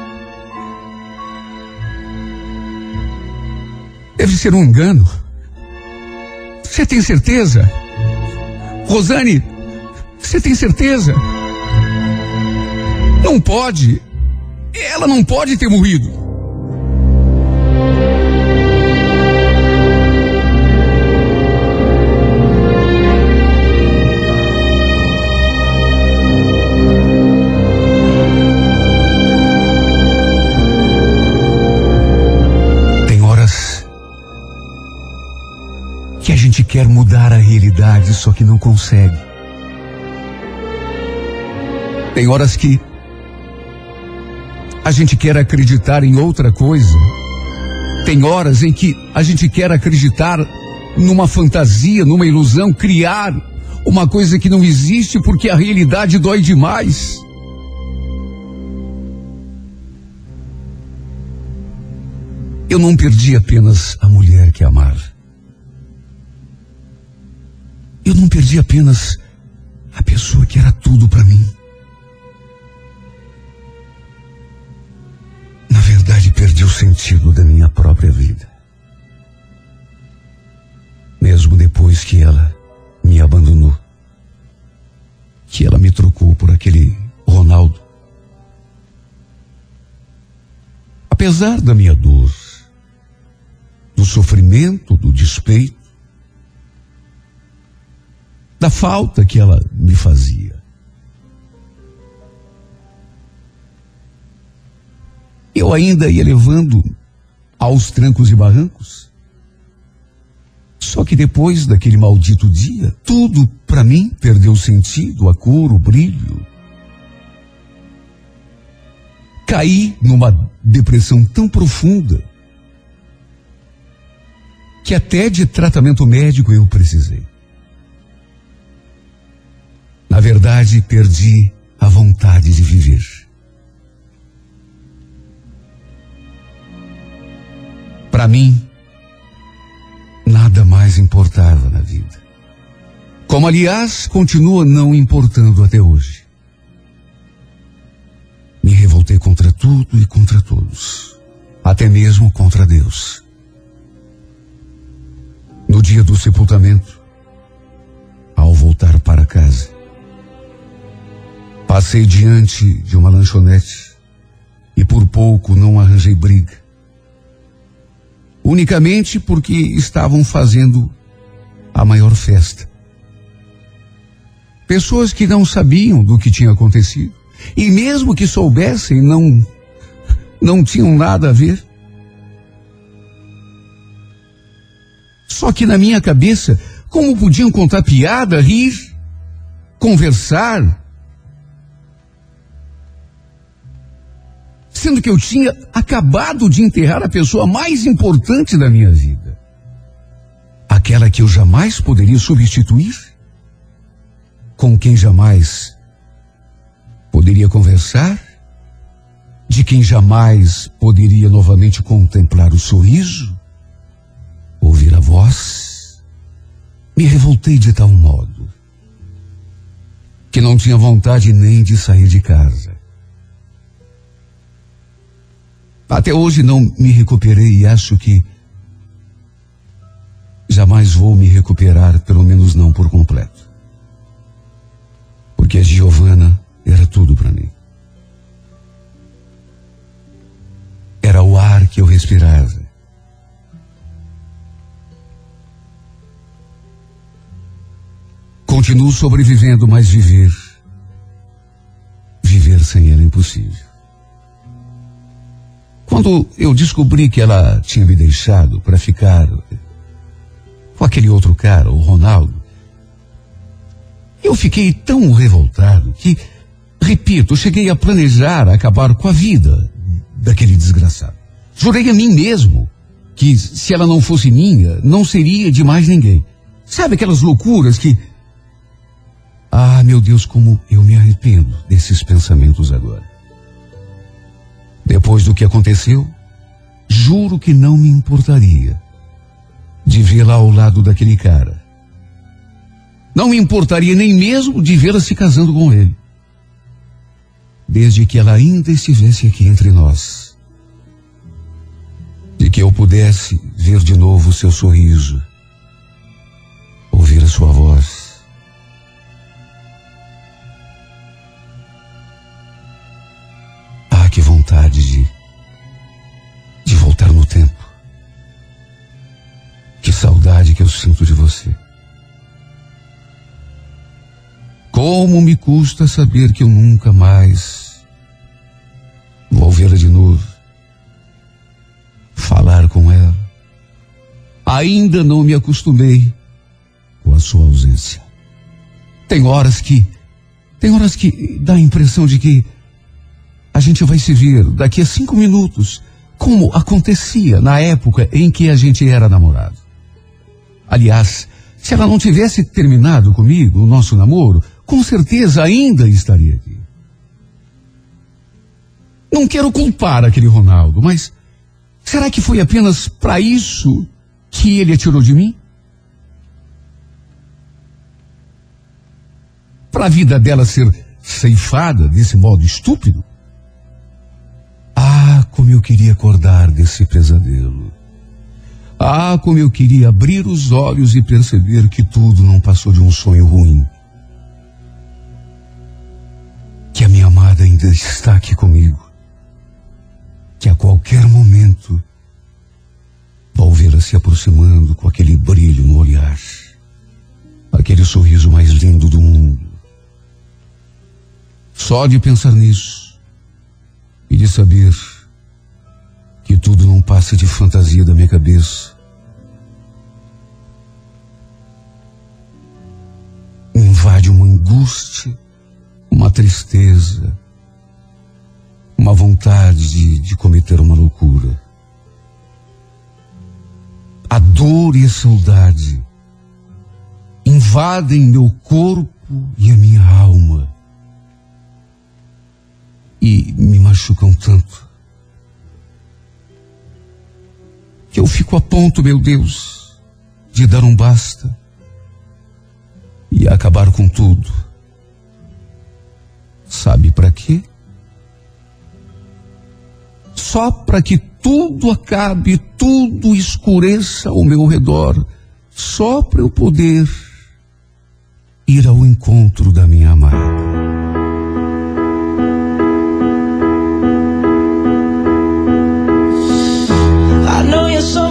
Deve ser um engano. Você tem certeza? Rosane, você tem certeza? Não pode. Ela não pode ter morrido. Que a gente quer mudar a realidade, só que não consegue. Tem horas que a gente quer acreditar em outra coisa. Tem horas em que a gente quer acreditar numa fantasia, numa ilusão, criar uma coisa que não existe porque a realidade dói demais. Eu não perdi apenas a mulher Eu não perdi apenas a pessoa que era tudo para mim. Na verdade, perdi o sentido da minha própria vida. Mesmo depois que ela me abandonou, que ela me trocou por aquele Ronaldo. Apesar da minha dor, do sofrimento, do despeito, da falta que ela me fazia. Eu ainda ia levando aos trancos e barrancos. Só que depois daquele maldito dia, tudo para mim perdeu sentido, a cor, o brilho. Caí numa depressão tão profunda que até de tratamento médico eu precisei. Na verdade, perdi a vontade de viver. Para mim, nada mais importava na vida. Como, aliás, continua não importando até hoje. Me revoltei contra tudo e contra todos, até mesmo contra Deus. No dia do sepultamento, voltar para casa. Passei diante de uma lanchonete e por pouco não arranjei briga. Unicamente porque estavam fazendo a maior festa. Pessoas que não sabiam do que tinha acontecido e mesmo que soubessem não não tinham nada a ver. Só que na minha cabeça, como podiam contar piada, rir, conversar, sendo que eu tinha acabado de enterrar a pessoa mais importante da minha vida. Aquela que eu jamais poderia substituir, com quem jamais poderia conversar, de quem jamais poderia novamente contemplar o sorriso, ouvir a voz. Me revoltei de tal modo que não tinha vontade nem de sair de casa. Até hoje não me recuperei e acho que jamais vou me recuperar, pelo menos não por completo. Porque a Giovana era tudo para mim. Era o ar que eu respirava. Continuo sobrevivendo, mas viver. Viver sem ela é impossível. Quando eu descobri que ela tinha me deixado para ficar com aquele outro cara, o Ronaldo, eu fiquei tão revoltado que, repito, cheguei a planejar acabar com a vida daquele desgraçado. Jurei a mim mesmo que se ela não fosse minha, não seria de mais ninguém. Sabe aquelas loucuras que. Ah, meu Deus, como eu me arrependo desses pensamentos agora. Depois do que aconteceu, juro que não me importaria de vê-la ao lado daquele cara. Não me importaria nem mesmo de vê-la se casando com ele. Desde que ela ainda estivesse aqui entre nós. De que eu pudesse ver de novo o seu sorriso, ouvir a sua voz. Ah, que vontade de, de voltar no tempo. Que saudade que eu sinto de você. Como me custa saber que eu nunca mais vou vê-la de novo. Falar com ela. Ainda não me acostumei com a sua ausência. Tem horas que. Tem horas que dá a impressão de que a gente vai se ver daqui a cinco minutos, como acontecia na época em que a gente era namorado. Aliás, se ela não tivesse terminado comigo o nosso namoro, com certeza ainda estaria aqui. Não quero culpar aquele Ronaldo, mas será que foi apenas para isso que ele atirou de mim? Para a vida dela ser ceifada desse modo estúpido? Ah, como eu queria acordar desse pesadelo. Ah, como eu queria abrir os olhos e perceber que tudo não passou de um sonho ruim. Que a minha amada ainda está aqui comigo. Que a qualquer momento vou vê-la se aproximando com aquele brilho no olhar. Aquele sorriso mais lindo do mundo. Só de pensar nisso e de saber que tudo não passa de fantasia da minha cabeça. Invade uma angústia, uma tristeza, uma vontade de, de cometer uma loucura. A dor e a saudade invadem meu corpo e a minha alma e me machucam tanto que eu fico a ponto, meu Deus, de dar um basta e acabar com tudo. Sabe para quê? Só para que tudo acabe, tudo escureça ao meu redor, só para eu poder ir ao encontro da minha amada. Da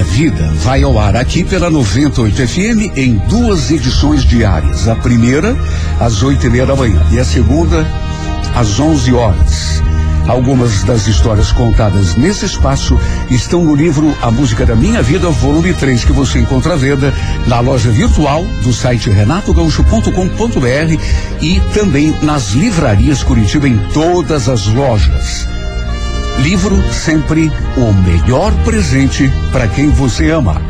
Minha Vida vai ao ar aqui pela 98 FM em duas edições diárias. A primeira, às oito e meia da manhã, e a segunda, às onze horas. Algumas das histórias contadas nesse espaço estão no livro A Música da Minha Vida, volume 3, que você encontra à venda na loja virtual do site renatogaúcho.com.br e também nas livrarias Curitiba em todas as lojas. Livro sempre o melhor presente para quem você ama.